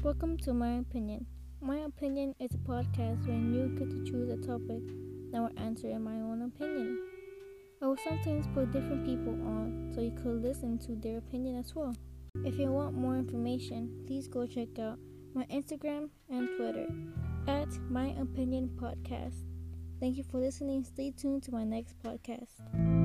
Welcome to My Opinion. My Opinion is a podcast where you get to choose a topic that will answer in my own opinion. I will sometimes put different people on so you could listen to their opinion as well. If you want more information, please go check out my Instagram and Twitter at My Opinion Podcast. Thank you for listening. Stay tuned to my next podcast.